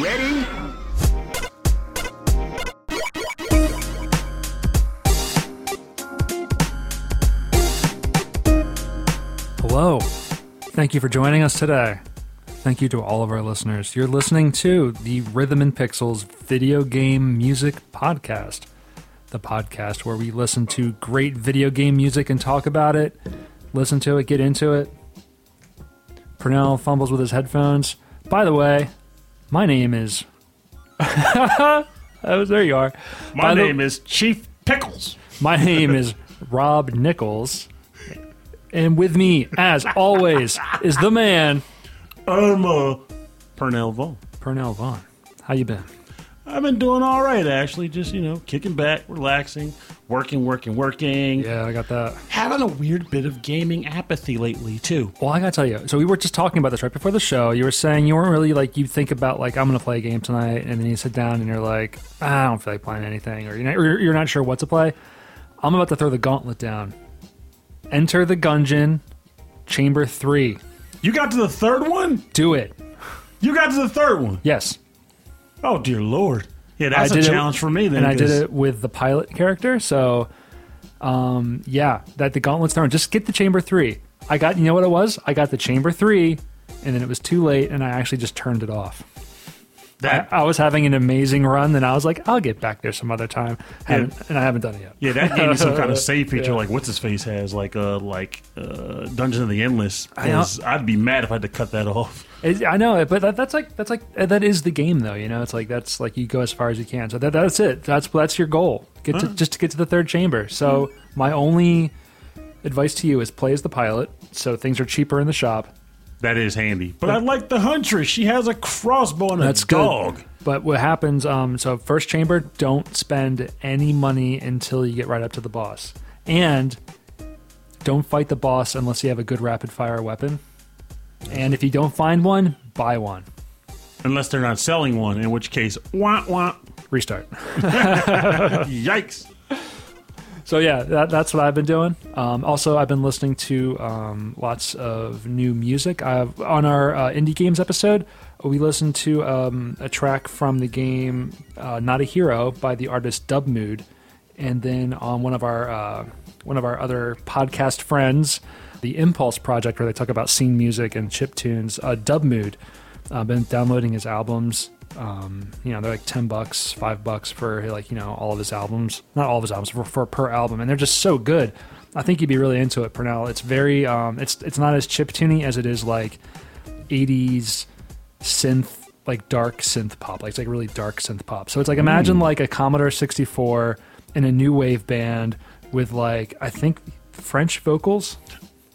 Ready? Hello. Thank you for joining us today. Thank you to all of our listeners. You're listening to the Rhythm and Pixels video game music podcast, the podcast where we listen to great video game music and talk about it, listen to it, get into it. Purnell fumbles with his headphones. By the way, my name is. oh, there you are. My By the- name is Chief Pickles. My name is Rob Nichols. And with me, as always, is the man, I'm uh, Purnell Vaughn. Purnell Vaughn. How you been? I've been doing all right, actually. Just, you know, kicking back, relaxing, working, working, working. Yeah, I got that. Having a weird bit of gaming apathy lately, too. Well, I gotta tell you. So we were just talking about this right before the show. You were saying you weren't really like you think about like I'm gonna play a game tonight, and then you sit down and you're like I don't feel like playing anything, or you're not, or you're not sure what to play. I'm about to throw the gauntlet down. Enter the Gungeon, Chamber Three. You got to the third one? Do it. You got to the third one. Yes, Oh, dear Lord. Yeah, that's I a did it- challenge for me then. and I did it with the pilot character. So, um, yeah, that the gauntlet's thrown. Just get the chamber three. I got, you know what it was? I got the chamber three, and then it was too late, and I actually just turned it off. I, That, I was having an amazing run, and I was like, I'll get back there some other time, haven't, and I haven't done it yet. yeah, that gave me some kind of save feature Yeah. like what's his face has, like uh, like uh, Dungeon of the Endless. I I'd be mad if I had to cut that off. It, I know it, but that, that's like that's like uh, that is the game, though. You know, it's like that's like you go as far as you can. So that that's it. That's that's your goal. Get to just to get to the third chamber. So my only advice to you is play as the pilot, so things are cheaper in the shop. That is handy. But I like the Huntress. She has a crossbow and a That's good. But what happens? Um, so first chamber, don't spend any money until you get right up to the boss, and don't fight the boss unless you have a good rapid fire weapon. And if you don't find one, buy one. Unless they're not selling one, in which case, wah wah. Restart. Yikes. So yeah, that, that's what I've been doing. Um, also, I've been listening to um, lots of new music. I've, on our uh, indie games episode, we listened to um, a track from the game uh, "Not a Hero" by the artist Dubmood, and then on one of our uh, one of our other podcast friends, the Impulse Project, where they talk about scene music and chip tunes. Uh, Dubmood. I've been downloading his albums. Um, you know, they're like ten bucks, five bucks for like you know all of his albums. Not all of his albums, for, for per album, and they're just so good. I think you'd be really into it, Purnell. It's very, um, it's it's not as chip tuny as it is like '80s synth, like dark synth pop. Like it's like really dark synth pop. So it's like imagine like a Commodore 64 in a new wave band with like I think French vocals.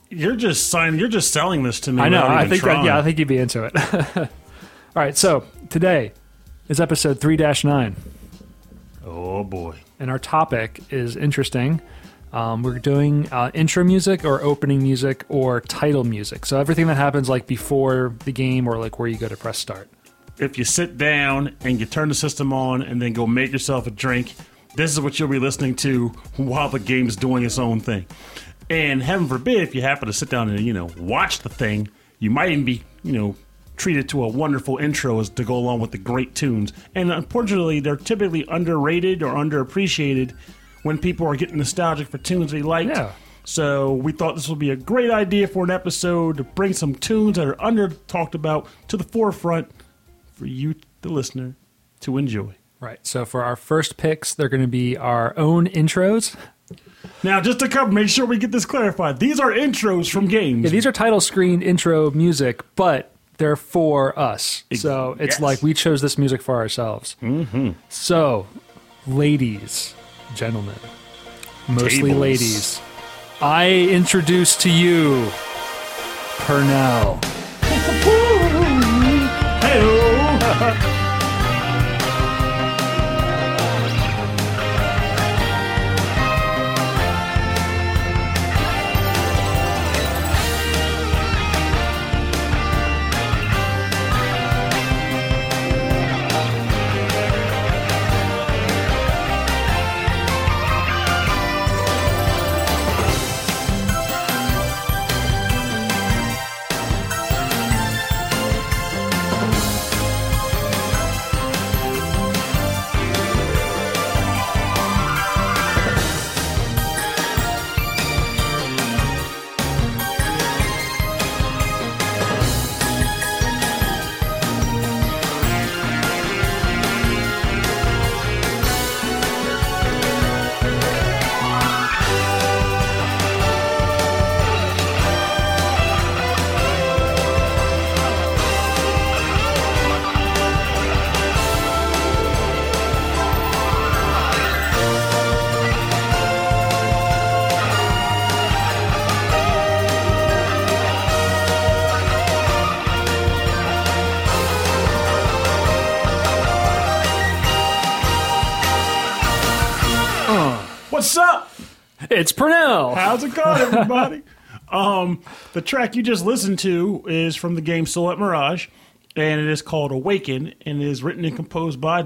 You're just signing. You're just selling this to me. I know. I think that, yeah, I think you'd be into it. All right, so today is episode 3-9 Oh boy. and our topic is interesting. Um, we're doing uh, intro music or opening music or title music. So everything that happens like before the game or like where you go to press start. If you sit down and you turn the system on and then go make yourself a drink, this is what you'll be listening to while the game's doing its own thing. And heaven forbid, if you happen to sit down and you know watch the thing, you might even be you know treated to a wonderful intro as to go along with the great tunes. And unfortunately, they're typically underrated or underappreciated when people are getting nostalgic for tunes they liked. Yeah. So we thought this would be a great idea for an episode to bring some tunes that are under talked about to the forefront for you, the listener, to enjoy. Right. So for our first picks, they're going to be our own intros. Now, just to cover, make sure we get this clarified. These are intros from games. Yeah, these are title screen intro music, but they're for us. So it's yes. like we chose this music for ourselves. Mm-hmm. So, ladies, gentlemen, mostly Tables. ladies, I introduce to you Purnell. It's Purnell. How's it going, everybody? um, the track you just listened to is from the game Silhouette Mirage, and it is called Awaken, and it is written and composed by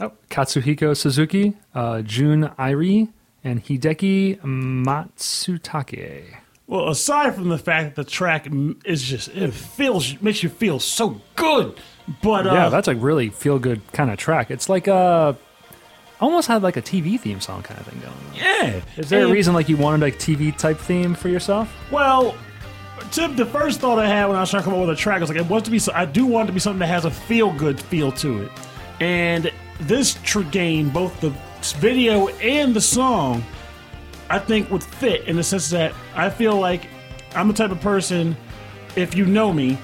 Oh, Katsuhiko Suzuki, uh, Jun Airi, and Hideki Matsutake. Well, aside from the fact that the track is just it feels makes you feel so good, but uh, Yeah, that's a really feel good kind of track. It's like a almost had like a TV theme song kind of thing going on. yeah. Is there a And- reason like you wanted like TV type theme for yourself? Well, to the first thought I had when I was trying to come up with a track, I was like, it wants to be. so- I do want it to be something that has a feel good feel to it, and this tr- game, both the video and the song, I think would fit in the sense that I feel like I'm the type of person, if you know me,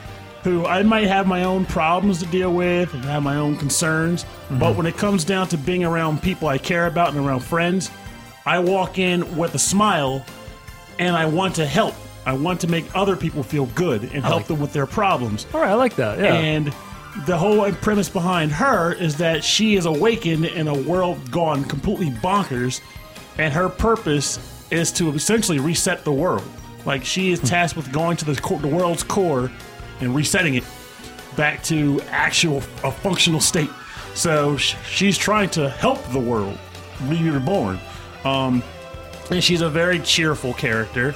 who I might have my own problems to deal with and have my own concerns, but mm-hmm. when it comes down to being around people I care about and around friends, I walk in with a smile and I want to help. I want to make other people feel good and help like- them with their problems. All right, I like that. Yeah. And the whole premise behind her is that she is awakened in a world gone completely bonkers, and her purpose is to essentially reset the world. Like she is hmm. tasked with going to the, the world's core and resetting it back to actual a functional state. So sh- she's trying to help the world be reborn. Um, and she's a very cheerful character,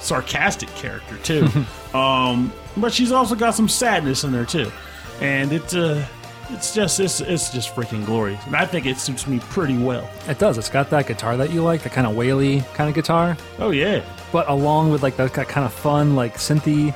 sarcastic character too. um, but she's also got some sadness in there too, and it's uh, it's just it's it's just freaking glorious, and I think it suits me pretty well. it does. It's got that guitar that you like, the kind of whaley kind of guitar, Oh yeah, but along with like that kind of fun, like synthy.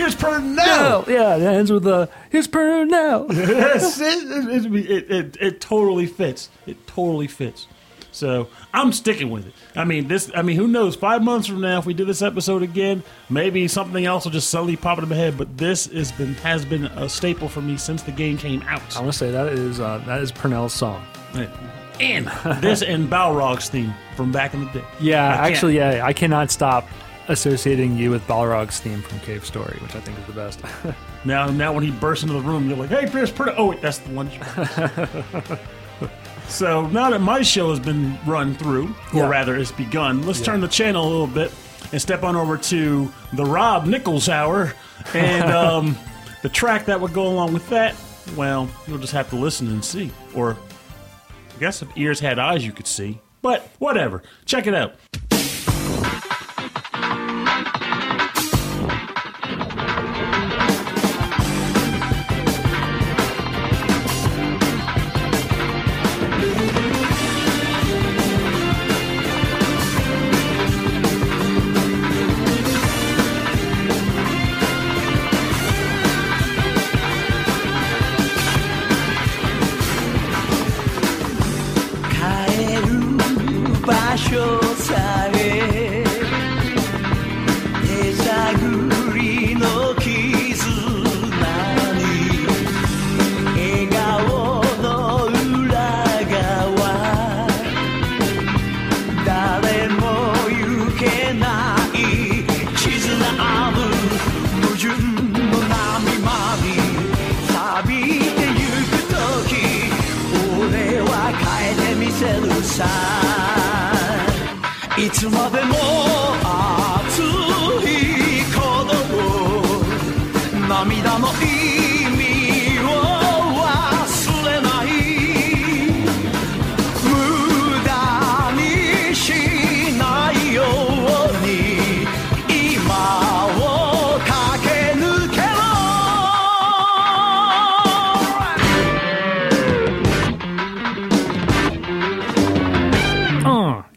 Here's Purnell. Oh, yeah, it ends with a here's Purnell. Yes, it, it, it, it, it totally fits. It totally fits. So I'm sticking with it. I mean, this. I mean, who knows? Five months from now, if we do this episode again, maybe something else will just suddenly pop into my head. But this has been has been a staple for me since the game came out. I want to say that is uh, that is Purnell's song. And this and Balrog's theme from back in the day. Yeah, actually, yeah, I cannot stop associating you with Balrog's theme from Cave Story, which I think is the best. Now, now when he bursts into the room, you're like, "Hey, Pierce Purnell." Oh, wait, that's the one. so now that my show has been run through, or Yeah. rather, it's begun, let's Yeah. turn the channel a little bit and step on over to the Rob Nichols Hour, and um, the track that would go along with that. Well, you'll just have to listen and see, or I guess if ears had eyes, you could see. But whatever, check it out.「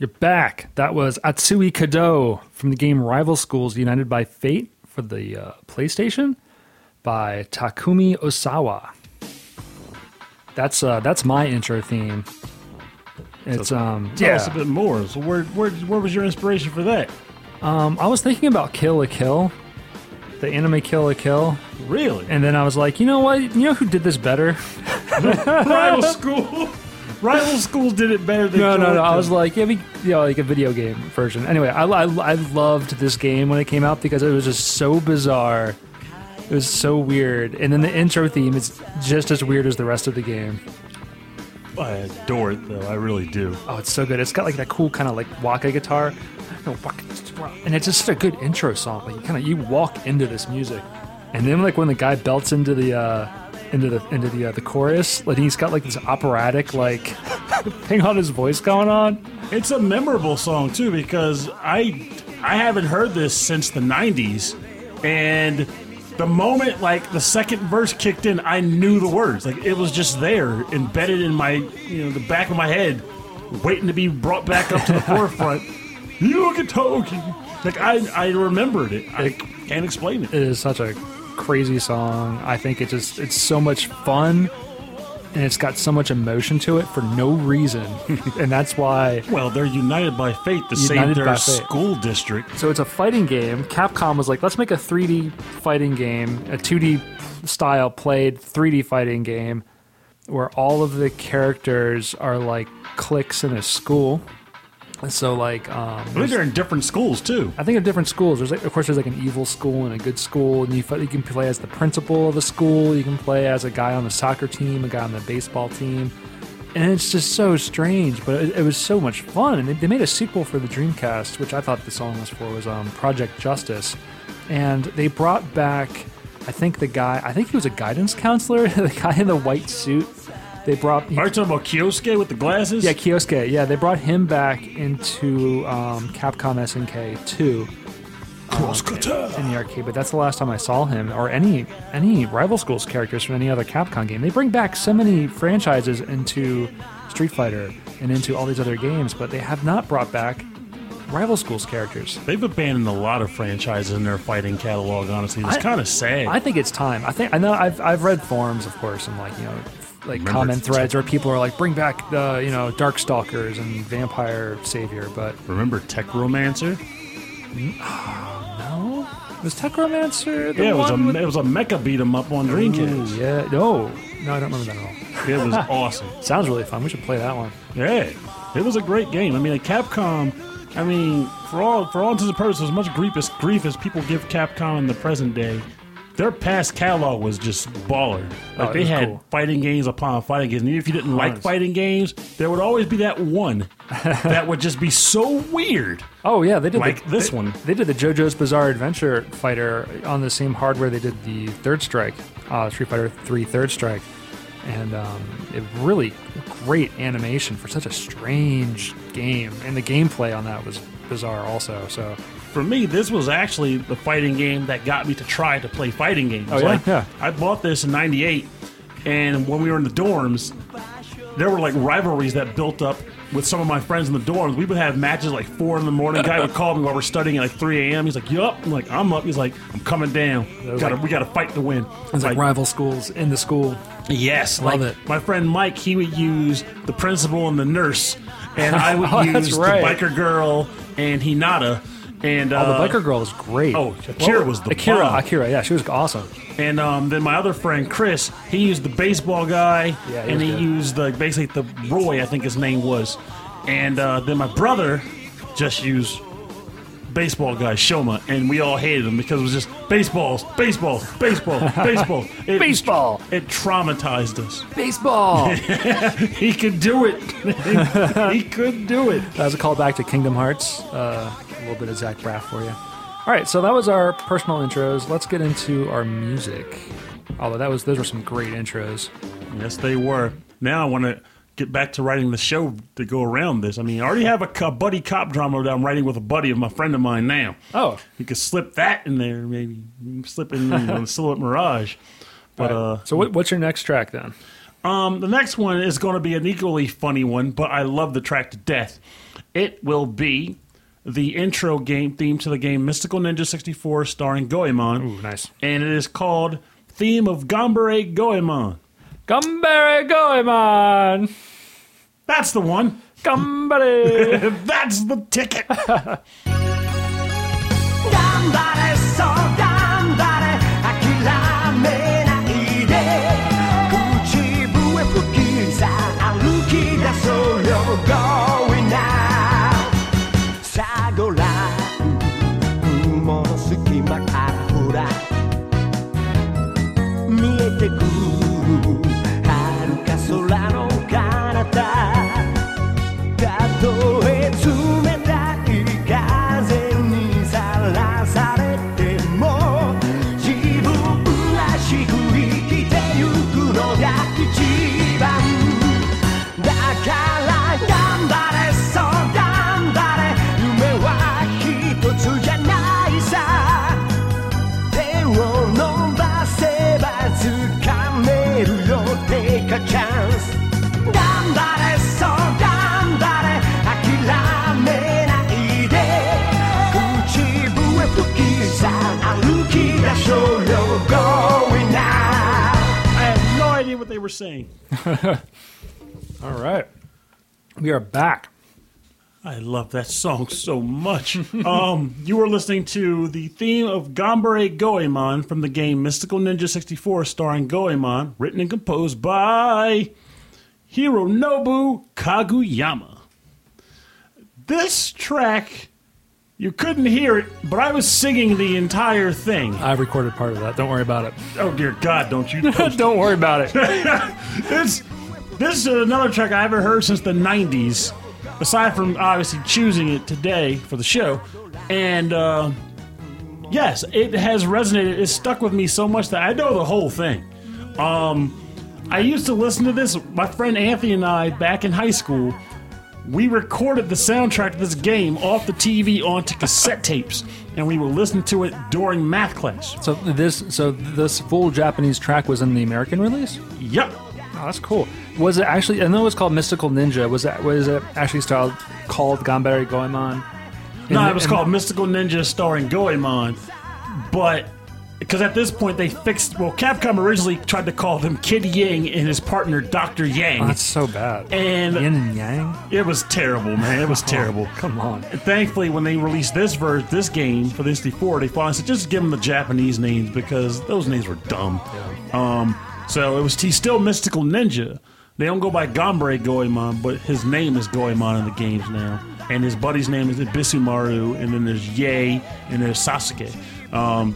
you're back. That was Atsui Kado from the game Rival Schools United by Fate for the uh, PlayStation by Takumi Osawa. That's uh, that's my intro theme. It's um Tell us a bit more. So, where, where, where was your inspiration for that? Um, I was thinking about Kill la Kill, the anime Kill la Kill, Really? and then I was like, you know what? You know who did this better? rival school. Rival School did it better than No, no, no. I was like, yeah, we, you know, like a video game version. Anyway, I, I, I loved this game when it came out because it was just so bizarre. It was so weird, and then the intro theme is just as weird as the rest of the game. I adore it though. I really do. Oh, it's so good. It's got like that cool kind of like waka guitar. No, waka- And it's just a good intro song. Like you kind of you walk into this music, and then like when the guy belts into the uh, into the into the uh, the chorus, like he's got like this operatic like thing on his voice going on. It's a memorable song too because I I haven't heard this since the '90s, and the moment like the second verse kicked in, I knew the words. Like it was just there, embedded in my you know the back of my head, waiting to be brought back up to the forefront. Yuki Like I I remembered it. I can't explain it. It is such a crazy song. I think it just it's so much fun. And it's got so much emotion to it for no reason, and that's why Well, they're united by fate to United save their by fate. school district. So it's a fighting game. Capcom was like, let's make a 3D fighting game, a 2D style played 3D fighting game where all of the characters are like cliques in a school. And So like, um, I think they're in different schools too. I think of different schools. There's like, of course, there's like an evil school and a good school, and you, you can play as the principal of a school. You can play as a guy on the soccer team, a guy on the baseball team, and it's just so strange. But it, it was so much fun, and they, they made a sequel for the Dreamcast, which I thought the song was for was um, Project Justice, and they brought back, I think the guy, I think he was a guidance counselor, the guy in the white suit. They brought Are you talking about Kyosuke with the glasses? yeah, Kyosuke. Yeah, they brought him back into um, Capcom SNK 2 in the arcade, but that's the last time I saw him or any any rival schools characters from any other Capcom game. They bring back so many franchises into Street Fighter and into all these other games, but they have not brought back rival schools characters. They've abandoned a lot of franchises in their fighting catalog. Honestly, it's I- kind of sad. I think it's time. I think I know I've I've read forums, of course, and like you know, like it's- threads where people are like, bring back the you know Darkstalkers and Vampire Savior, but Remember Tech Romancer? Mm, uh, no, was Techromancer the Yeah, it was a with- it was a mecha beat 'em up on Dreamcast. Ooh, yeah, no, no, I don't remember that at all. It was awesome. Sounds really fun. We should play that one. Yeah, it was a great game. I mean, like Capcom. I mean, for all for all intents and purposes, as much grief as grief as people give Capcom in the present day, their past catalog was just baller. Like Oh, they had cool. fighting games upon fighting games. And even if you didn't like fighting games, there would always be that one that would just be so weird. Oh yeah, they did Like the, this they- one. They did the JoJo's Bizarre Adventure Fighter on the same hardware they did the Third Strike, uh, Street Fighter Three Third Strike, and um, it really great animation for such a strange game, and the gameplay on that was bizarre also. So For me, this was actually the fighting game that got me to try to play fighting games. Oh, yeah? Like, Yeah. I bought this in '98, and when we were in the dorms, there were like rivalries that built up with some of my friends in the dorms. We would have matches like four in the morning. Guy would call me while we're studying at like 3 a.m. He's like, "You up?" I'm like, "I'm up." He's like, "I'm coming down. Gotta, like- we got to fight to win." it's like, rival schools in the school. Yes, Love like it. my friend Mike, he would use the principal and the nurse, and I would Oh, use right. the biker girl and Hinata. And Oh, uh, the biker girl was great. oh, Akira was the Akira. bomb. Akira, yeah, she was awesome. And um, then my other friend Chris, he used the baseball guy, Yeah, he and he good. used the basically the Roy, I think his name was. And uh, then my brother just used baseball guy Shoma, and we all hated him because it was just baseballs, baseballs, baseball, baseball. It, Baseball. It traumatized us. Baseball. He could do it. he could do it. That was a call back to Kingdom Hearts. Uh, a little bit of Zach Braff for you. All right, so that was our personal intros. Let's get into our music. Although that was those were some great intros. Yes, they were. Now I want to get back to writing the show to go around this. I mean, I already have a co- buddy cop drama that I'm writing with a buddy of my friend of mine now. Oh, You could slip that in there, maybe slip in you know, the Silhouette Mirage. But uh, so what, what's your next track then? um, the next one is going to be an equally funny one, but I love the track to death. It will be the intro game theme to the game Mystical Ninja 64, starring Goemon, Ooh, nice. and it is called "Theme of Gambare Goemon." Gambare Goemon! That's the one. Gambare! That's the ticket. 頑 sing. All right. We are back. I love that song so much. um, you were listening to the theme of Gambare Goemon from the game Mystical Ninja 64, starring Goemon, written and composed by Hironobu Kageyama. This track, you couldn't hear it, but I was singing the entire thing. I recorded part of that. Don't worry about it. Oh dear God, don't you? post Don't worry about it. this this is another track I haven't heard since the '90s. Aside from obviously choosing it today for the show, and uh, yes, it has resonated. It stuck with me so much that I know the whole thing. Um, I used to listen to this. My friend Anthony and I back in high school. We recorded the soundtrack to this game off the TV onto cassette tapes, and we were listening to it during math class. So this, so this full Japanese track was in the American release. Yep. Oh, that's cool. Was it actually? I know it was called Mystical Ninja. Was that? Was it actually styled called Gambare Goemon? In No, the- it was called Mystical Ninja starring Goemon, but because at this point they fixed. Well, Capcom originally tried to call him Kid Yang and his partner Doctor Yang. Oh, that's so bad. And- Yin and Yang. it was terrible, man. It was terrible. Come on. And thankfully, when they released this version, this game for the N64, they finally said just give them the Japanese names because those names were dumb. Yeah. Um, so it was he's still Mystical Ninja. They don't go by Gambare Goemon, but his name is Goemon in the games now, and his buddy's name is Ebisumaru, and then there's Ye, and there's Sasuke. Um,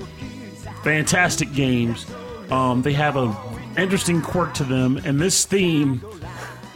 fantastic games. Um, they have a interesting quirk to them, and this theme.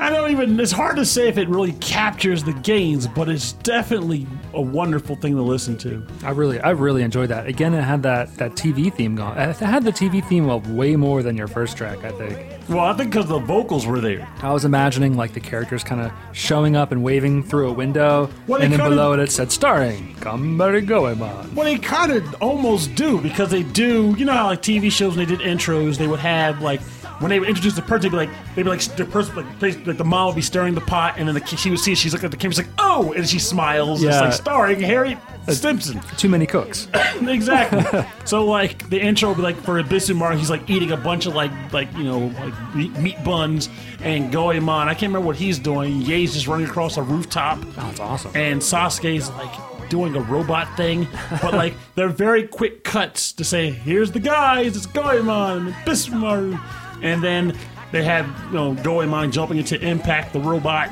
I don't even. It's hard to say if it really captures the gains, but it's definitely a wonderful thing to listen to. I really, I really enjoyed that. Again, it had that that TV theme going. It had the TV theme of way more than your first track. I think. Well, I think because the vocals were there. I was imagining like the characters kind of showing up and waving through a window, Well, and then below it it said starring Gambare Goemon. Well, they kind of almost do because they do. You know how like TV shows when they did intros, they would have like when they would introduce the person, they'd be like they'd be like the person like, like the mom would be stirring the pot, and then the, she would see it, she's looking at the camera, she's like oh, and she smiles. It's Yeah. like starring Harry uh, Simpson. Too many cooks. exactly. so like the intro would be like for Ebisumaru, he's like eating a bunch of like like you know like meat, meat buns and Goemon. I can't remember what he's doing. Ye's just running across a rooftop. Oh, that's awesome. and Sasuke's like doing a robot thing, but like they're very quick cuts to say, "Here's the guys, it's Goemon and Bismaru," and then they have you know Goemon jumping into Impact the robot,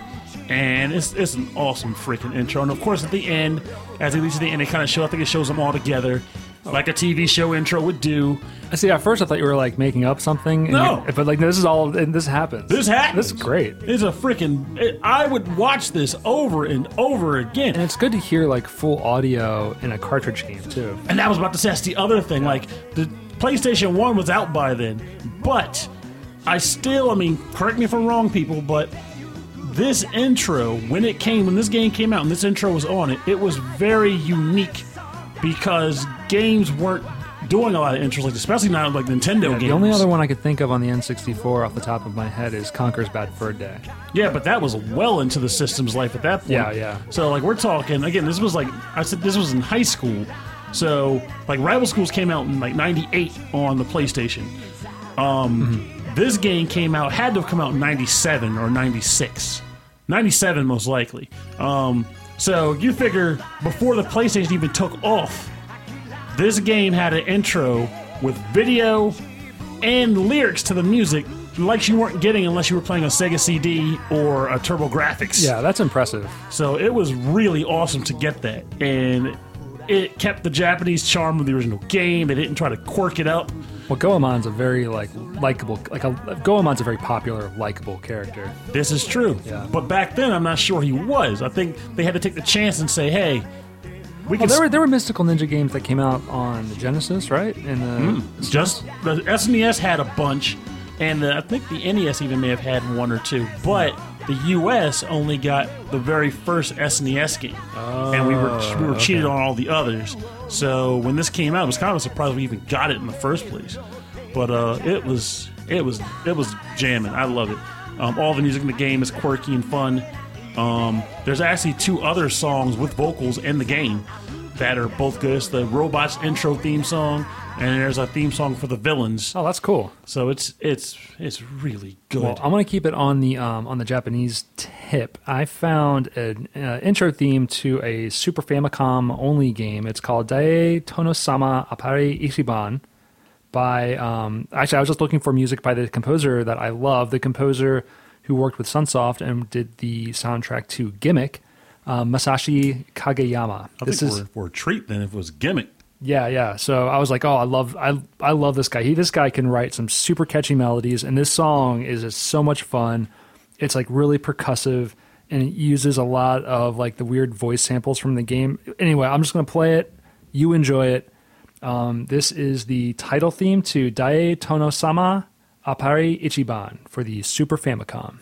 and it's it's an awesome freaking intro. And of course, at the end, as he leads to the end, they kind of show. I think it shows them all together. Like a TV show intro would do. I see. At first, I thought you were like making up something. and No. you- but like this is all. And this happens. This happens. This is great. It's a freaking. It, I would watch this over and over again. And it's good to hear like full audio in a cartridge game too. And that was about to say that's the other thing. Like the PlayStation One was out by then, but I still, I mean, correct me if I'm wrong, people, but this intro when it came, when this game came out, and this intro was on it, it was very unique because games weren't doing a lot of intros, like especially not like Nintendo games. The only other one I could think of on the N64 off the top of my head is Conker's Bad Fur Day. Yeah, but that was well into the system's life at that point. Yeah, yeah. So like we're talking again. This was like I said. This was in high school. So like Rival Schools came out in like '98 on the PlayStation. Um, This game came out had to have come out in '97 or '96. '97 most likely. Um, so you figure before the PlayStation even took off, this game had an intro with video and lyrics to the music like you weren't getting unless you were playing a Sega CD or a TurboGrafx. Yeah, that's impressive. So it was really awesome to get that. And it kept the Japanese charm of the original game. They didn't try to quirk it up. Well, Goemon's a very like likable, like a Goemon's a very popular, likable character. This is true. Yeah. But back then, I'm not sure he was. I think they had to take the chance and say, hey, we Well, can there were there were mystical ninja games that came out on the Genesis, right? And the hmm. just the SNES had a bunch, and the, I think the NES even may have had one or two. But the US only got the very first SNES game, and we were we were oh, cheated on all the others. So when this came out, it was kind of a surprise we even got it in the first place. But uh, it was it was it was jamming. I love it. Um, all the music in the game is quirky and fun. Um, there's actually two other songs with vocals in the game that are both good. It's the Robots intro theme song, and there's a theme song for the villains. Oh, that's cool. So it's it's it's really good. Well, I'm going to keep it on the um, on the Japanese tip. I found an uh, intro theme to a Super Famicom only game. It's called Dae Tono-sama Apare Ichiban. By um, actually, I was just looking for music by the composer that I love. The composer who worked with Sunsoft and did the soundtrack to Gimmick, uh, Masashi Kageyama. I this think is we're, we're a treat then if it was gimmick. Yeah, yeah. So I was like, oh, I love, I, I love this guy. He, this guy can write some super catchy melodies, and this song is just so much fun. It's like really percussive, and it uses a lot of like the weird voice samples from the game. Anyway, I'm just gonna play it. You enjoy it. Um, this is the title theme to Dae Tono Sama Apare Ichiban for the Super Famicom.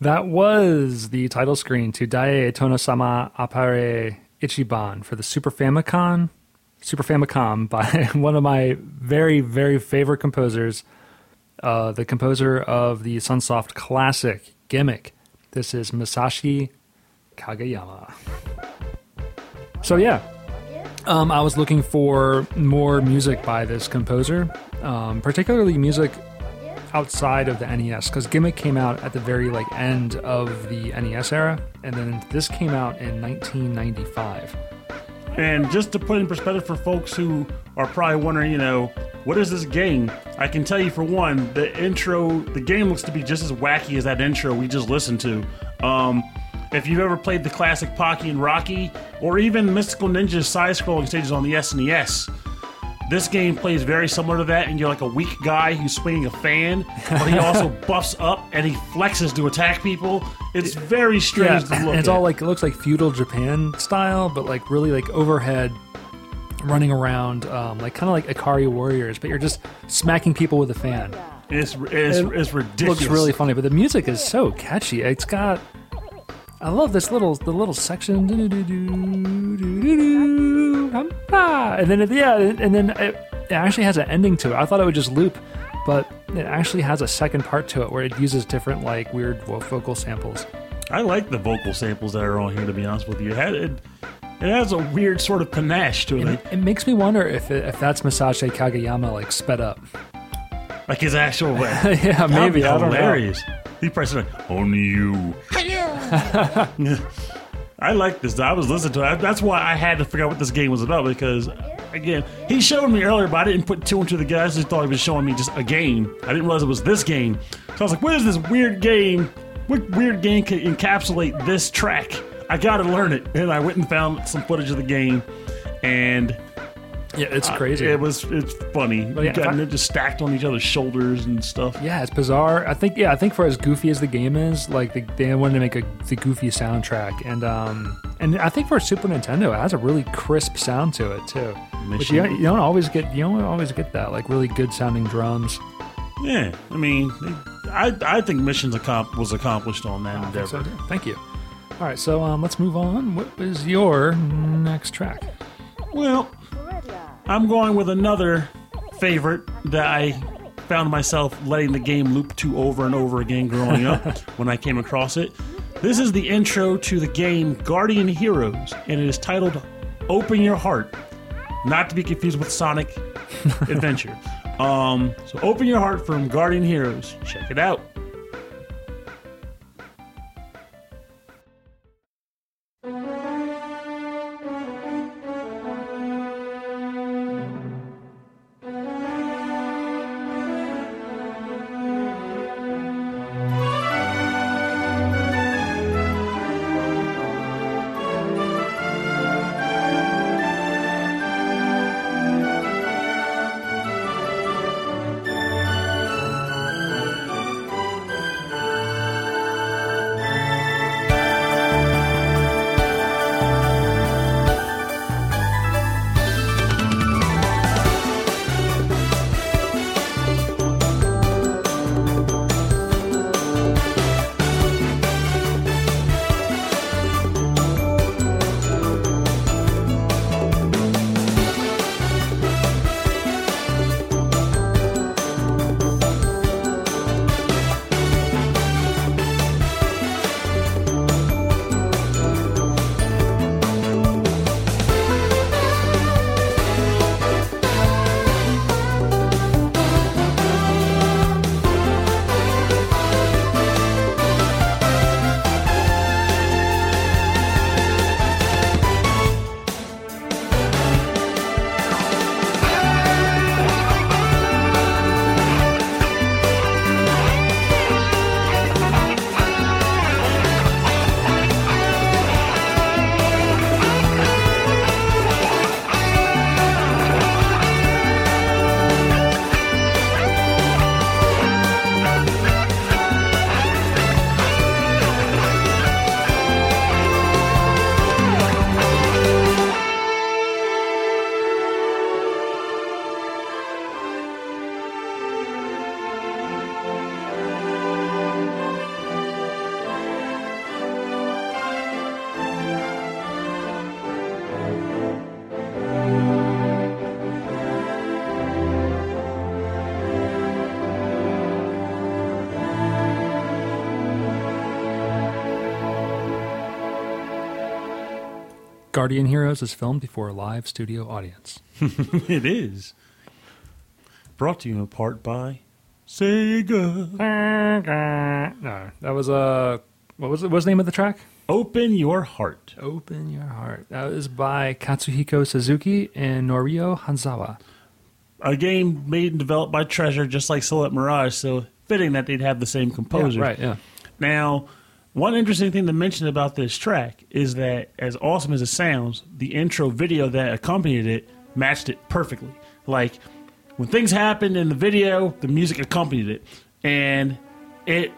That was the title screen to Dae Tono-sama Apare Ichiban for the Super Famicom, Super Famicom by one of my very, very favorite composers, uh, the composer of the Sunsoft classic Gimmick. This is Masashi Kageyama. So yeah, um, I was looking for more music by this composer, um, particularly music outside of the NES because Gimmick came out at the very like end of the NES era, and then this came out in 1995. And just to put in perspective for folks who are probably wondering, you know, what is this game? I can tell you for one, the intro, the game looks to be just as wacky as that intro we just listened to. Um, if you've ever played the classic Pocky and Rocky, or even Mystical Ninja's side-scrolling stages on the SNES, this game plays very similar to that, and you're like a weak guy who's swinging a fan, but he also buffs up and he flexes to attack people. It's very strange to and look it's at. all like it looks like feudal Japan style, but like really like overhead, running around, um, like kind of like Ikari warriors, but you're just smacking people with a fan. it's, it's, It it's ridiculous. Looks really funny, but the music is so catchy. It's got. I love this little the little section, Do-do-do-do-do-do-do, and then it, yeah, and then it, it actually has an ending to it. I thought it would just loop, but it actually has a second part to it where it uses different like weird vocal samples. I like the vocal samples that are on here. To be honest with you, it, had, it, it has a weird sort of panache to it, it, it makes me wonder if it, if that's Masashi Kageyama like sped up. like his actual. Way. yeah, maybe I don't know. hilarious. He pressed it like only you. I like this. I was listening to it. That's why I had to figure out what this game was about because, again, he showed me earlier, but I didn't put two and two together. I just thought he was showing me just a game. I didn't realize it was this game. So I was like, "What is this weird game? What weird game can encapsulate this track?" I got to learn it, and I went and found some footage of the game, and Yeah, it's crazy. it was it's funny. yeah, you if got I- ninjas stacked on each other's shoulders and stuff. Yeah, it's bizarre. I think yeah, I think for as goofy as the game is, like they, they wanted to make a the goofy soundtrack, and um, and I think for Super Nintendo, it has a really crisp sound to it too. Which you, you don't always get. You don't always get that like really good sounding drums. Yeah, I mean, I I think missions accom- was accomplished on that I think so, Thank you. All right, so um, let's move on. What is your next track? Well, I'm going with another favorite that I found myself letting the game loop to over and over again growing up when I came across it. This is the intro to the game Guardian Heroes, and it is titled Open Your Heart. Not to be confused with Sonic Adventure. Um, so, Open Your Heart from Guardian Heroes. Check it out. Guardian Heroes is filmed before a live studio audience. it is. Brought to you in part by Sega. No, that was Uh, what was it? What was the name of the track? Open your heart. Open Your Heart. That was by Katsuhiko Suzuki and Norio Hanzawa. A game made and developed by Treasure, just like Silhouette Mirage, so fitting that they'd have the same composer. Yeah, right, yeah. Now, one interesting thing to mention about this track is that, as awesome as it sounds, the intro video that accompanied it matched it perfectly. Like, when things happened in the video, the music accompanied it. And it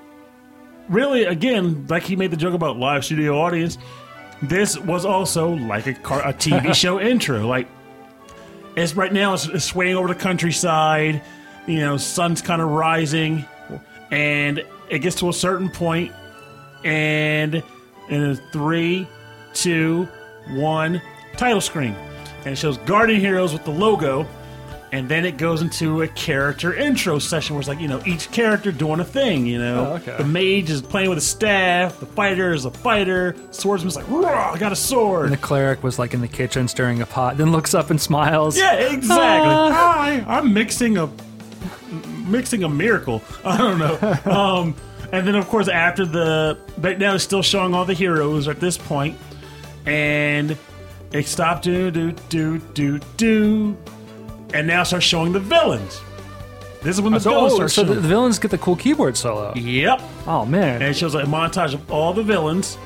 really, again, like he made the joke about live studio audience, this was also like a, car, a TV show intro. Like, it's right now it's, it's swaying over the countryside. You know, sun's kind of rising, and it gets to a certain point, and in a three, two, one, title screen, and it shows Guardian Heroes with the logo, and then it goes into a character intro session where it's like you know each character doing a thing. You know, Oh, okay. the mage is playing with a staff, the fighter is a fighter, swordsman's like, "Raw, I got a sword." And the cleric was like in the kitchen stirring a pot, then looks up and smiles. Yeah, exactly. Ah. Hi, I'm mixing a mixing a miracle. I don't know. um, and then of course after the but now it's still showing all the heroes at this point, and it stopped do do do do do, and now starts showing the villains. This is when the villains oh, start so the, showing. the villains get the cool keyboard solo. yep. Oh man, And it shows like a montage of all the villains.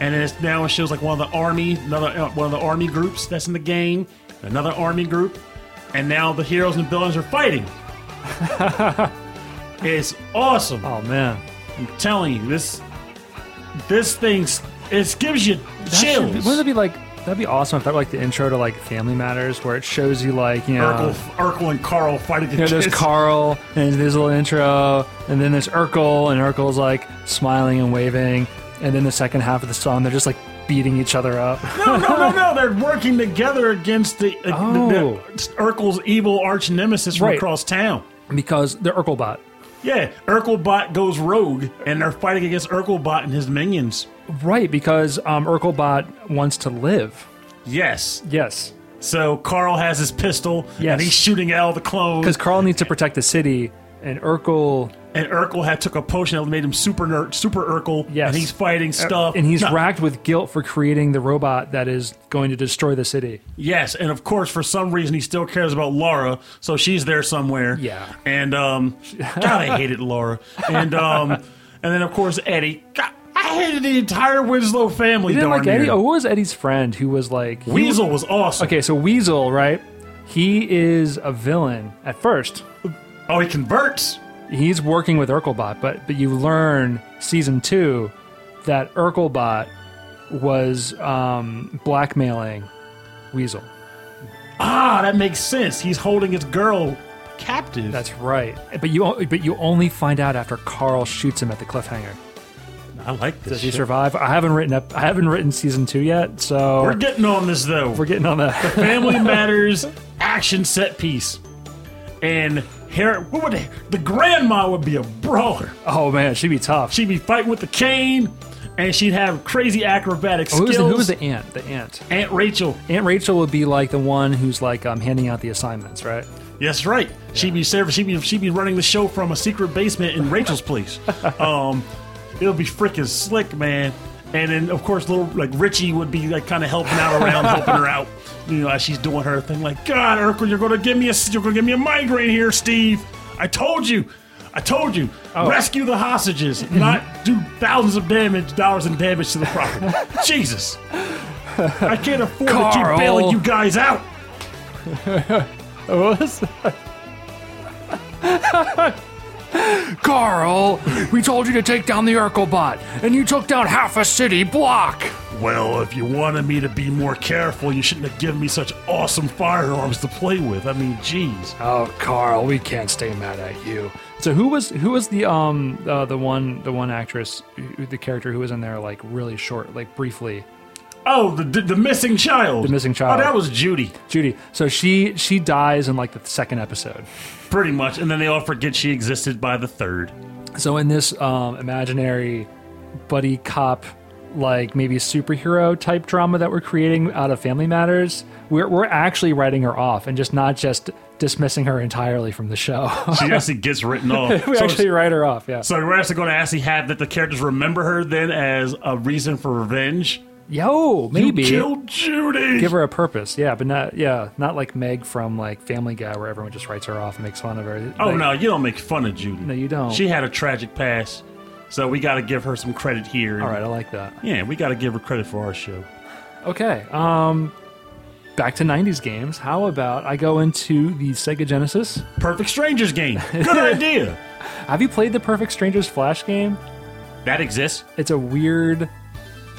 And then it's now it shows like one of the army, another uh, one of the army groups that's in the game, another army group, and now the heroes and villains are fighting. it's awesome. oh man, I'm telling you, this this thing it gives you That should chills. Wouldn't it be like That'd be awesome if that were like the intro to like Family Matters, where it shows you like you know. Urkel, Urkel and Carl fighting You know, there's Carl and there's a little intro, and then there's Urkel, and Urkel's like smiling and waving, and then the second half of the song, they're just like beating each other up. No, no, no, no! They're working together against the, uh, Oh. the, the Urkel's evil arch nemesis from Right. across town. Because they're Urkelbot. Yeah, Urkelbot goes rogue, and they're fighting against Urkelbot and his minions. Right, because um, Urkelbot wants to live. Yes. Yes. So Carl has his pistol, Yes. and he's shooting at all the clones. Because Carl needs to protect the city, and Urkel, And Urkel had took a potion that made him super nerd, super Urkel. Yes. and he's fighting stuff. and he's No, racked with guilt for creating the robot that is going to destroy the city. Yes, and of course, for some reason, he still cares about Laura, so she's there somewhere. Yeah. And um, God, I hated Laura. And um, and then of course Eddie. God, I hated the entire Winslow family. You didn't like Eddie? near. Oh, who was Eddie's friend who was like. Weasel was awesome. Okay, so Weasel, right? He is a villain at first. Oh, he converts. He's working with Urkelbot, but but you learn season two that Urkelbot was um, blackmailing Weasel. Ah, that makes sense. He's holding his girl captive. That's right. But you but you only find out after Carl shoots him at the cliffhanger. I like this. Does he shit. survive? I haven't written up. I haven't written season two yet, so We're getting on this though. we're getting on that. Family Matters action set piece. And here, what would the grandma would be a brawler. oh man, she'd be tough. She'd be fighting with the cane, and she'd have crazy acrobatic Oh, who was skills. the, who was the aunt? The aunt. Aunt Rachel. Aunt Rachel would be like the one who's like um, handing out the assignments, right? Yes, right. She'd be serving. She'd be she'd be running the show from a secret basement in Rachel's place. um, it'll be freaking slick, man. And then of course, little like Richie would be like kind of helping out around, helping her out. You know, as she's doing her thing. Like, God, Urkel, you're gonna give me a you're gonna give me a migraine here, Steve. I told you. I told you. Oh. Rescue the hostages, mm-hmm. not do thousands of damage dollars in damage to the property. Jesus. I can't afford to keep bailing you guys out. What was that? Carl, we told you to take down the Urkelbot, and you took down half a city block. Well, if you wanted me to be more careful, you shouldn't have given me such awesome firearms to play with. I mean, jeez. Oh, Carl, we can't stay mad at you. So who was who was the um uh, the one the one actress who, the character who was in there like really short like briefly Oh, the, the, the missing child. The missing child. Oh, that was Judy, Judy. So she she dies in like the second episode. pretty much. And then they all forget she existed by the third. So in this um, imaginary buddy cop, like maybe superhero type drama that we're creating out of Family Matters, we're we're actually writing her off and just not just dismissing her entirely from the show. She actually gets written off. we so, actually write her off. Yeah. so we're actually going to actually have that the characters remember her then as a reason for revenge. Yo, maybe You killed Judy. give her a purpose. Yeah, but not yeah, not like Meg from like Family Guy where everyone just writes her off and makes fun of her. oh Like, no, you don't make fun of Judy. No, you don't. She had a tragic past, so we got to give her some credit here. All right, I like that. Yeah, we got to give her credit for our show. Okay. Um back to 90s games. How about I go into the Sega Genesis? Perfect Strangers game. Good idea. Have you played the Perfect Strangers Flash game? That exists. It's a weird,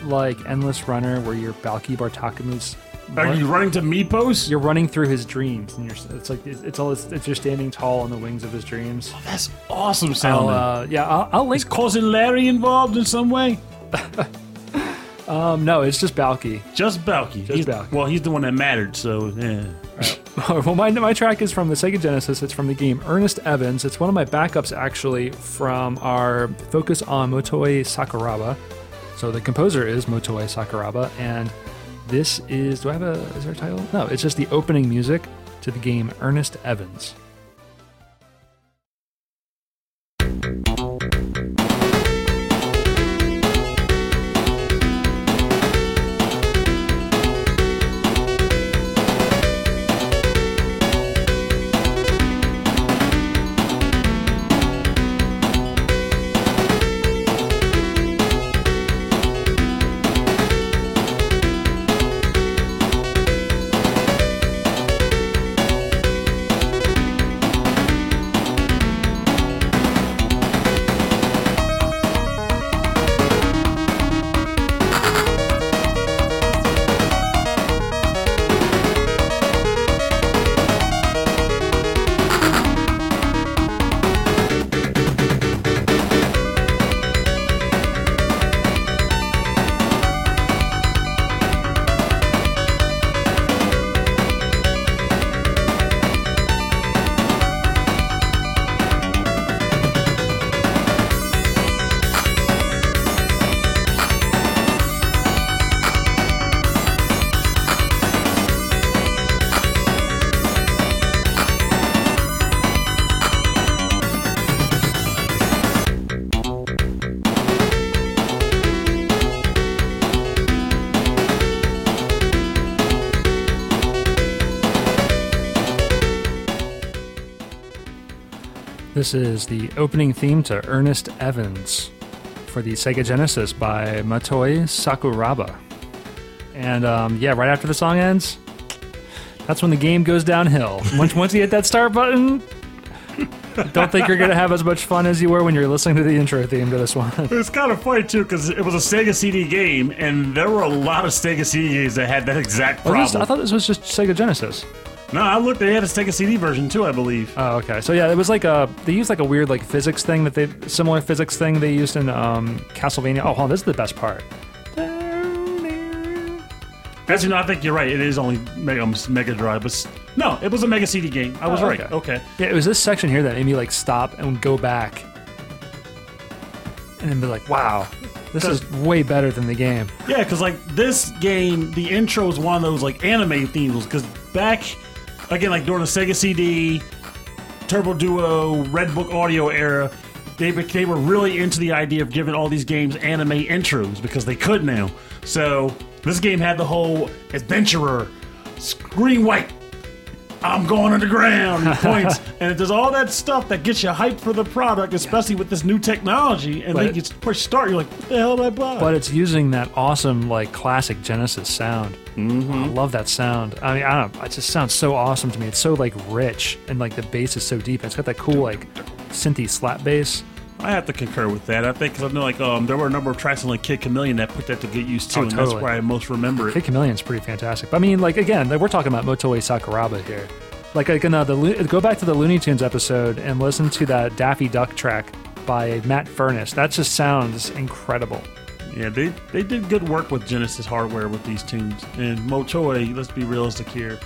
like, endless runner where you're Balki Bartokomous. Are you running to Mypos? You're running through his dreams, and you're. It's like it's, it's all. It's, it's you're standing tall on the wings of his dreams. That's awesome I'll, sounding. uh, yeah, I'll, I'll link. Is Cousin Larry involved in some way? Um, no, it's just Balki. Just Balki. He's- Balki. Well, he's the one that mattered, so yeah. well, my, my track is from the Sega Genesis. It's from the game Earnest Evans. It's one of my backups, actually, from our focus on Motoi Sakuraba. So the composer is Motoi Sakuraba, and this is. Do I have a. Is there a title? No, it's just the opening music to the game Earnest Evans. This is the opening theme to Earnest Evans for the Sega Genesis by Motoi Sakuraba. And um, yeah, right after the song ends, that's when the game goes downhill. Once once you hit that start button, don't think you're gonna have as much fun as you were when you're listening to the intro theme to this one. It's kind of funny too because it was a Sega CD game, and there were a lot of Sega CD games that had that exact problem. this- I thought this was just Sega Genesis. No, I looked. They had to take a Sega CD version too, I believe. Oh, okay. So yeah, it was like a they used like a weird like physics thing that they similar physics thing they used in um, Castlevania. Oh, hold on, this is the best part. Actually, no, I think you're right. It is only Mega, Mega Drive, but no, it was a Mega CD game. I was Oh, right. okay. Okay. Yeah, it was this section here that made me like stop and go back, and then be like, "Wow, this is way better than the game." Yeah, because like this game, the intro is one of those like anime themes. Because back again, like during the Sega CD, Turbo Duo, Red Book Audio era, they they were really into the idea of giving all these games anime intros because they could now. So this game had the whole adventurer, screen white. I'm going underground points, and it does all that stuff that gets you hyped for the product, especially with this new technology. And But- then you push start, you're like, "What the hell did I buy?" But it's using that awesome like classic Genesis sound. Mm-hmm. I love that sound. I mean, I don't. know, It just sounds so awesome to me. It's so like rich and like the bass is so deep. It's got that cool like synthy slap bass. I have to concur with that. I think know like um there were a number of tracks on like Kid Chameleon that put that to get used to, Oh, and totally. that's where I most remember it. Kid Chameleon's pretty fantastic. But I mean, like again, like, we're talking about Motoi Sakuraba here. Like, like in, uh, the go back to the Looney Tunes episode and listen to that Daffy Duck track by Matt Furniss. That just sounds incredible. Yeah, they they did good work with Genesis hardware with these tunes. And Motoi, let's be realistic here.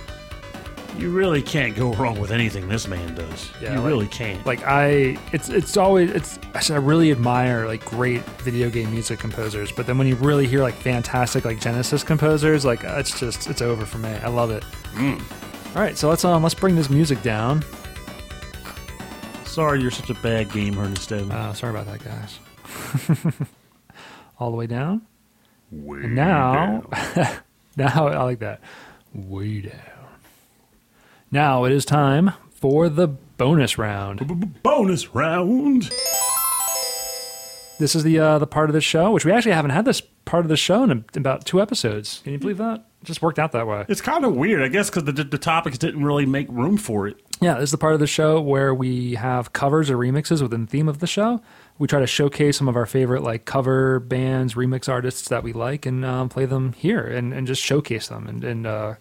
You really can't go wrong with anything this man does. Yeah, you like- really can't. Like I, it's it's always it's I I really admire like great video game music composers, but then when you really hear like fantastic like Genesis composers, like uh, it's just it's over for me. I love it. All right, so let's um let's bring this music down. Sorry, you're such a bad gamer, instead. Uh, sorry about that, guys. All the way down. and now, now I like that. Way down. Now it is time for the bonus round. Bonus round. This is the uh, the part of the show which we actually haven't had this part of the show in about two episodes. Can you believe that? It just worked out that way. It's kind of weird, I guess, because the, the topics didn't really make room for it. Yeah, this is the part of the show where we have covers or remixes within the theme of the show. We try to showcase some of our favorite like cover bands, remix artists that we like, and um, play them here and, and just showcase them and, and uh,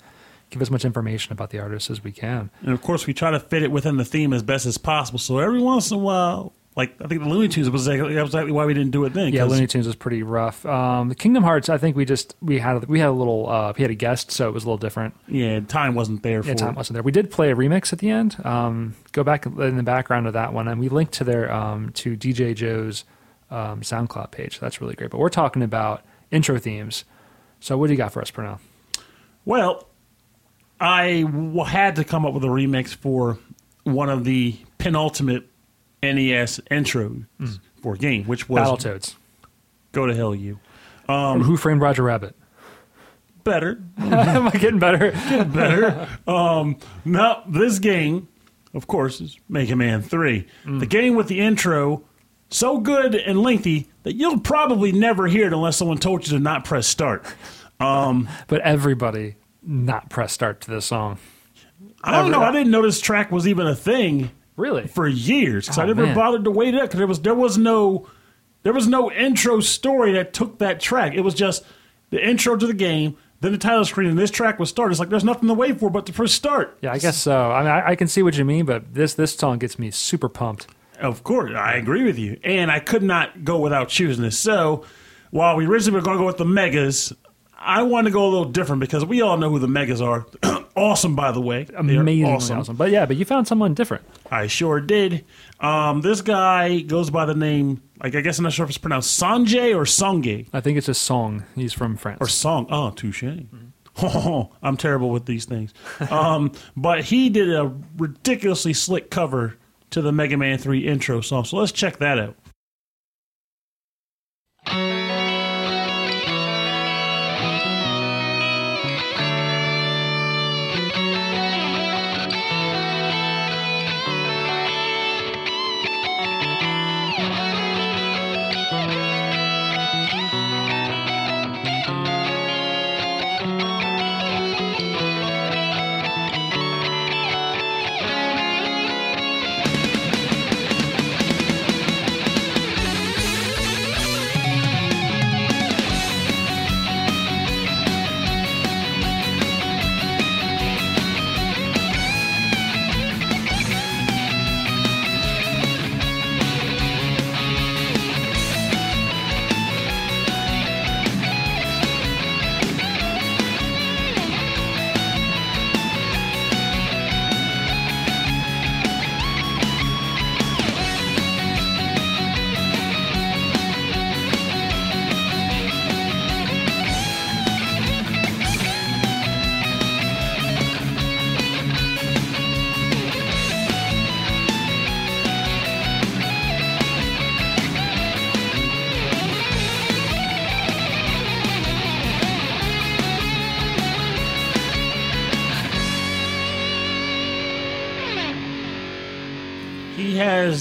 give as much information about the artists as we can. And of course, we try to fit it within the theme as best as possible. So every once in a while, like I think the Looney Tunes was exactly, that was exactly why we didn't do it then. Yeah, Looney Tunes was pretty rough. Um, the Kingdom Hearts, I think we just we had we had a little uh, we had a guest, so it was a little different. yeah, time wasn't there for Yeah, time it. wasn't there. We did play a remix at the end. Um, go back in the background of that one, and we linked to their um, to DJ Joe's um, SoundCloud page. That's really great. But we're talking about intro themes. So what do you got for us, Pernell? Well, I w- had to come up with a remix for one of the penultimate NES intros for a game, which was Battletoads. Go to Hell You. Or Who Framed Roger Rabbit? Better. Am I getting better? better. um, no, this game, of course, is Mega Man 3. The game with the intro so good and lengthy that you'll probably never hear it unless someone told you to not press start. Um, but everybody not press start to this song. I don't know. I didn't know this track was even a thing Really? for years because I Oh, never man. bothered to wait it up because there was there was no there was no intro story that took that track. It was just the intro to the game, then the title screen, and this track was start. It's like there's nothing to wait for but to press start. Yeah, I guess so. I mean, I, I can see what you mean, but this this song gets me super pumped. Of course, I agree with you, and I could not go without choosing this. So, while we originally were going to go with the Megas, I wanted to go a little different because we all know who the Megas are. awesome, by the way, are Amazingly awesome. But yeah, but you found someone different. I sure did. Um, this guy goes by the name, like I guess I'm not sure if it's pronounced Sanjay or Songe I think it's a song. He's from France. or Song. Oh, touche. Oh, I'm terrible with these things. Um, but he did a ridiculously slick cover to the Mega Man 3 intro song. So let's check that out.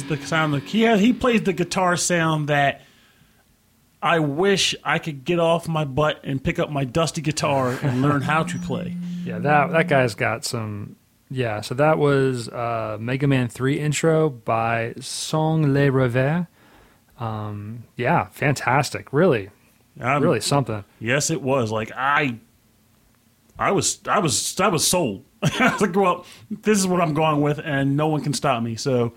The sound. Of, he has, he plays the guitar sound that I wish I could get off my butt and pick up my dusty guitar and learn how to play. Yeah, that that guy's got some. Yeah, so that was uh, Mega Man Three intro by Song Le Revers. Um, yeah, fantastic. Really, I'm- really something. Yes, it was. Like I, I was, I was, I was sold. I was like, well, this is what I'm going with, and no one can stop me. So,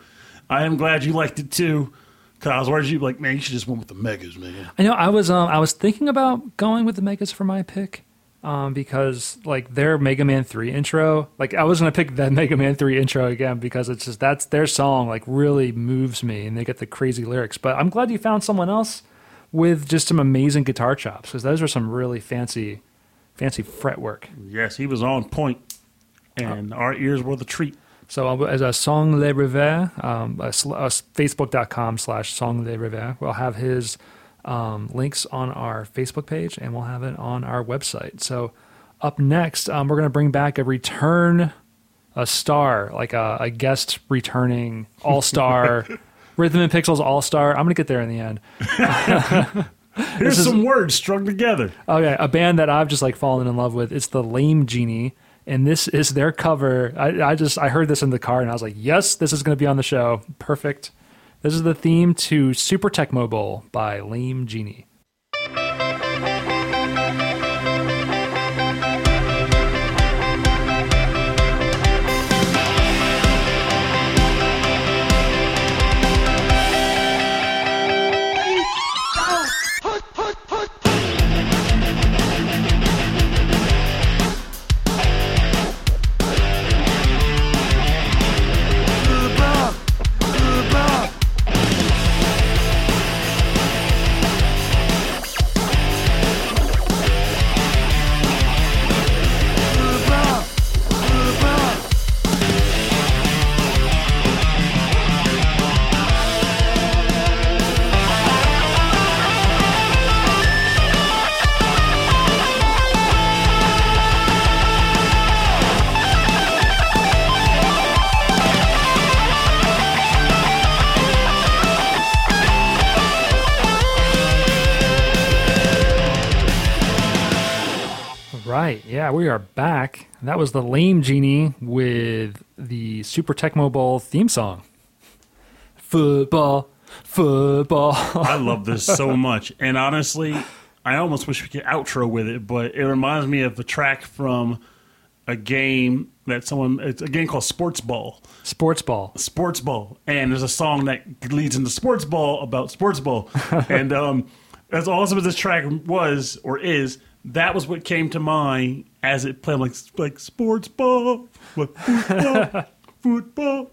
I am glad you liked it too. Cause I was worried you'd be like, man, you should just went with the megas, man. I know I was um I was thinking about going with the Megas for my pick. Um, because like their Mega Man Three intro, like I was gonna pick that Mega Man Three intro again because it's just that's their song like really moves me and they get the crazy lyrics. But I'm glad you found someone else with just some amazing guitar chops because those are some really fancy, fancy fretwork. Yes, he was on point, and our ears were the treat. So as a Song Le Revers, um, uh, sl- uh, facebook.com slash Song Le Revers, we'll have his um, links on our Facebook page and we'll have it on our website. So up next, um, we're going to bring back a return, a star, like a, a guest returning all-star, Rhythm and Pixels all-star. I'm going to get there in the end. Here's is- some words strung together. Okay, a band that I've just like fallen in love with. It's the Lame Genie, and this is their cover. I, I just I heard this in the car, and I was like, yes, this is going to be on the show. Perfect. This is the theme to Super Tecmo Bowl by Lame Genie. Yeah, we are back. That was the Lame Genie with the Super Tecmo Bowl theme song. Football, football. I love this so much, and honestly, I almost wish we could outro with it, but it reminds me of the track from a game that someone. It's a game called Sports Ball. Sports ball. Sports Ball, and there's a song that leads into Sports Ball about Sports Ball, and um, as awesome as this track was or is, that was what came to mind as it played like like Sports Ball, like football, football.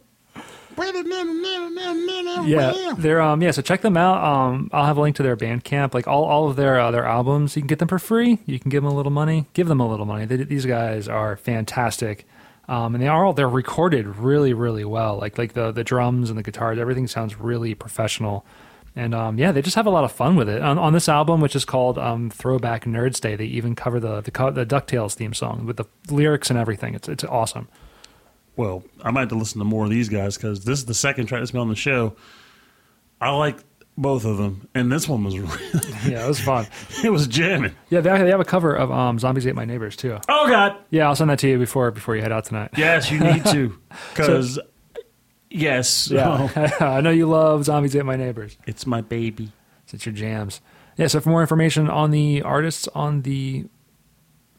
Yeah, they're um yeah. So check them out. Um, I'll have a link to their Bandcamp. Like all, all of their uh, their albums, you can get them for free. You can give them a little money. Give them a little money. They, these guys are fantastic, um, and they are all they're recorded really really well. Like like the the drums and the guitars, everything sounds really professional. And um, yeah, they just have a lot of fun with it. On, on this album, which is called um, Throwback Nerds Day, they even cover the the, the Ducktales theme song with the lyrics and everything. It's it's awesome. Well, I might have to listen to more of these guys because this is the second track that's been on the show. I like both of them, and this one was really, Yeah, it was fun. it was jamming. Yeah, they, they have a cover of um, Zombies Ate My Neighbors too. Oh God, Yeah, I'll send that to you before before you head out tonight. yes, you need to because yes, Yeah, I know you love Zombies Ate My Neighbors. it's my baby. It's your jams. Yeah, so for more information on the artists on the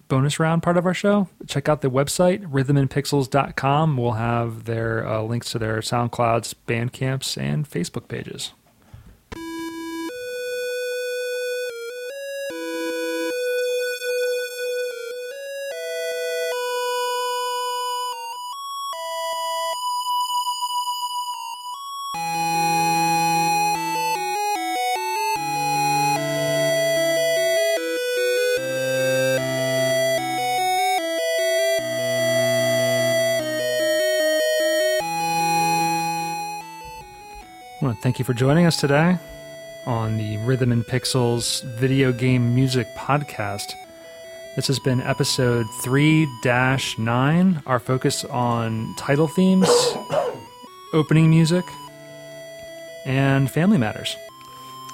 bonus round part of our show, check out the website, rhythmandpixels.com. We'll have their uh, links to their SoundClouds, Bandcamps, and Facebook pages. Thank you for joining us today on the Rhythm and Pixels video game music podcast. This has been episode 3 9, our focus on title themes, opening music, and Family Matters.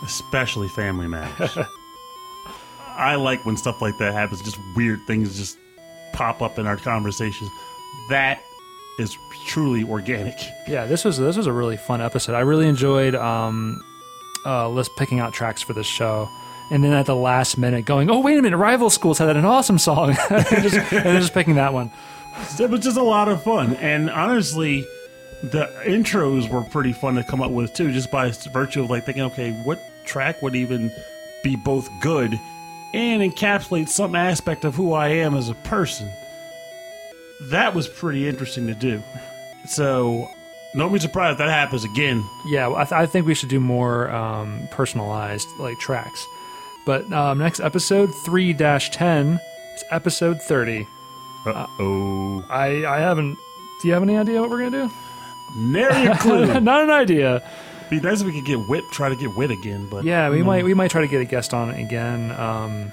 especially Family Matters. I like when stuff like that happens. Just weird things just pop up in our conversations. That is truly organic. Yeah, this was this was a really fun episode. I really enjoyed um, uh, list picking out tracks for this show, and then at the last minute going, "Oh wait a minute, Rival Schools had an awesome song," and, just, and just picking that one. It was just a lot of fun, and honestly, the intros were pretty fun to come up with too, just by virtue of like thinking, okay, what track would even be both good and encapsulate some aspect of who I am as a person. That was pretty interesting to do. So, don't be surprised if that happens again. Yeah, I, th- I think we should do more um, personalized like tracks. But um, next episode three ten is episode thirty. Uh oh, I I haven't. Do you have any idea what we're gonna do? nary a clue. Not an idea. Be nice if we could get Whip, try to get Wit again, but Yeah, we no. might we might try to get a guest on again. Um,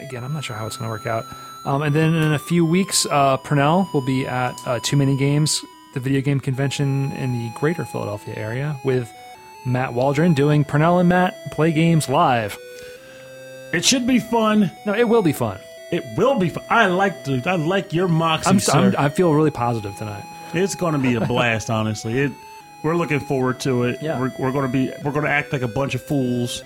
again, I'm not sure how it's going to work out. Um, and then in a few weeks, uh, Purnell will be at uh, Too Many Games, the video game convention in the Greater Philadelphia area, with Matt Waldron doing Purnell and Matt play games live. It should be fun. No, it will be fun. It will be fun. I like the I like your moxie, I'm, sir. I'm, I feel really positive tonight. It's going to be a blast, honestly. It, we're looking forward to it. Yeah. We're, we're going to be we're going to act like a bunch of fools,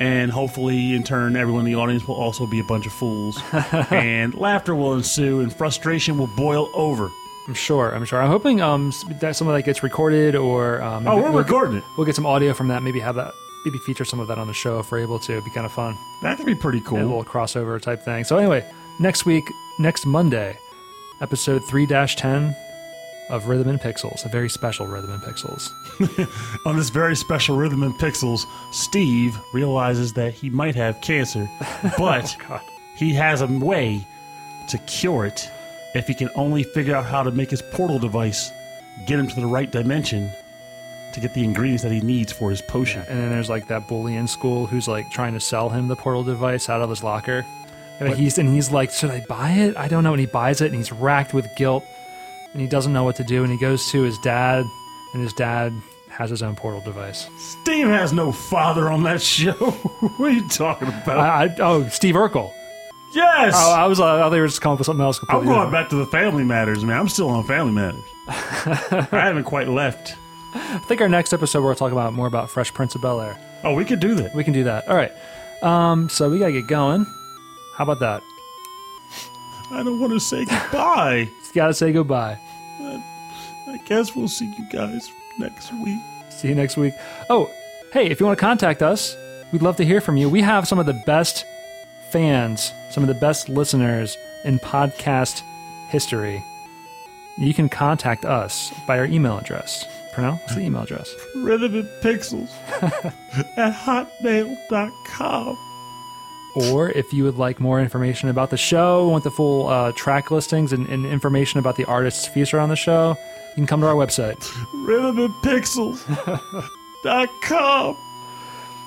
and hopefully, in turn, everyone in the audience will also be a bunch of fools, and laughter will ensue, and frustration will boil over. I'm sure. I'm sure. I'm hoping um, that some of that gets recorded, or um, Oh, we're we'll get- recording it. We'll get some audio from that. Maybe have that. Maybe feature some of that on the show if we're able to. It'd be kind of fun. That could be pretty cool. a little crossover type thing. So anyway, next week, next Monday, episode three ten of Rhythm and Pixels, a very special Rhythm and Pixels. On this very special Rhythm and Pixels, Steve realizes that he might have cancer, but oh, God. he has a way to cure it if he can only figure out how to make his portal device get him to the right dimension to get the ingredients that he needs for his potion. And then there's like that bully in school who's like trying to sell him the portal device out of his locker. And he's and he's like, should I buy it? I don't know. And he buys it, and he's racked with guilt, and he doesn't know what to do. And he goes to his dad, and his dad has his own portal device. Steve has no father on that show. what are you talking about? I, I oh, Steve Urkel. yes! Oh, I was uh, I thought they were just coming for something else. I'm going different. back to the Family Matters, man. I'm still on Family Matters. I haven't quite left. I think our next episode we're talking about more about Fresh Prince of Bel Air. Oh, we could do that. We can do that. All right. Um, so we gotta get going. How about that? I don't want to say goodbye. Gotta say goodbye. I guess we'll see you guys next week. See you next week. Oh, hey, if you want to contact us, we'd love to hear from you. We have some of the best fans, some of the best listeners in podcast history. You can contact us by our email address. Pernell, what's the email address? Rhythm and Pixels at hotmail.com. Or if you would like more information about the show, want the full uh, track listings and, and information about the artists featured on the show, you can come to our website. Rhythm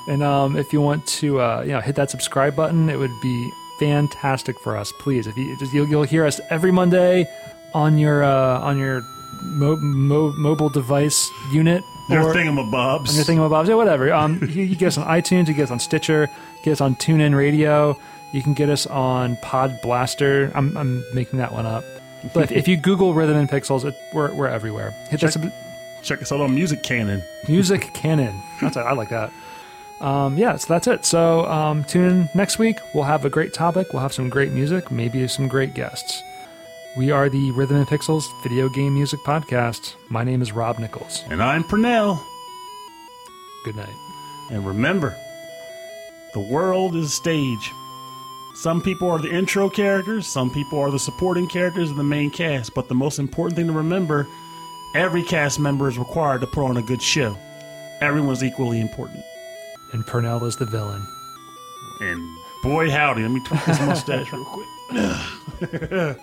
and um, if you want to, uh, you know, hit that subscribe button, it would be fantastic for us. Please, if you just you'll, you'll hear us every Monday on your uh, on your mo- mo- mobile device unit Your or thingamabobs. on your thingamabobs, yeah, whatever. Um, you, you get us on iTunes, you get us on Stitcher, get us on TuneIn Radio. You can get us on Pod Blaster. I'm, I'm making that one up. But if, you Google Rhythm and Pixels, it, we're, we're everywhere. Hit that sub- Check us out on Music Cannon. Music Canon. That's I like that. Um, yeah, so that's it. So um, tune in next week. We'll have a great topic. We'll have some great music, maybe some great guests. We are the Rhythm and Pixels video game music podcast. My name is Rob Nichols. And I'm Pernell. Good night. And remember, the world is a stage. Some people are the intro characters, some people are the supporting characters in the main cast, but the most important thing to remember every cast member is required to put on a good show. Everyone's equally important. And Purnell is the villain. And boy, howdy, let me tweak this mustache real quick.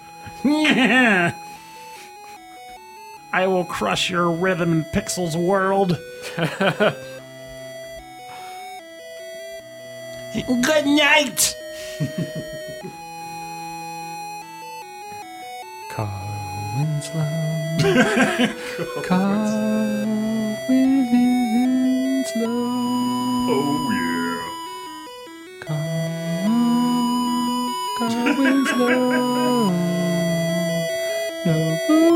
I will crush your rhythm and pixels world. Good night! Carl Winslow. Carl Winslow. Oh, yeah. Carl, Carl Winslow. No blue.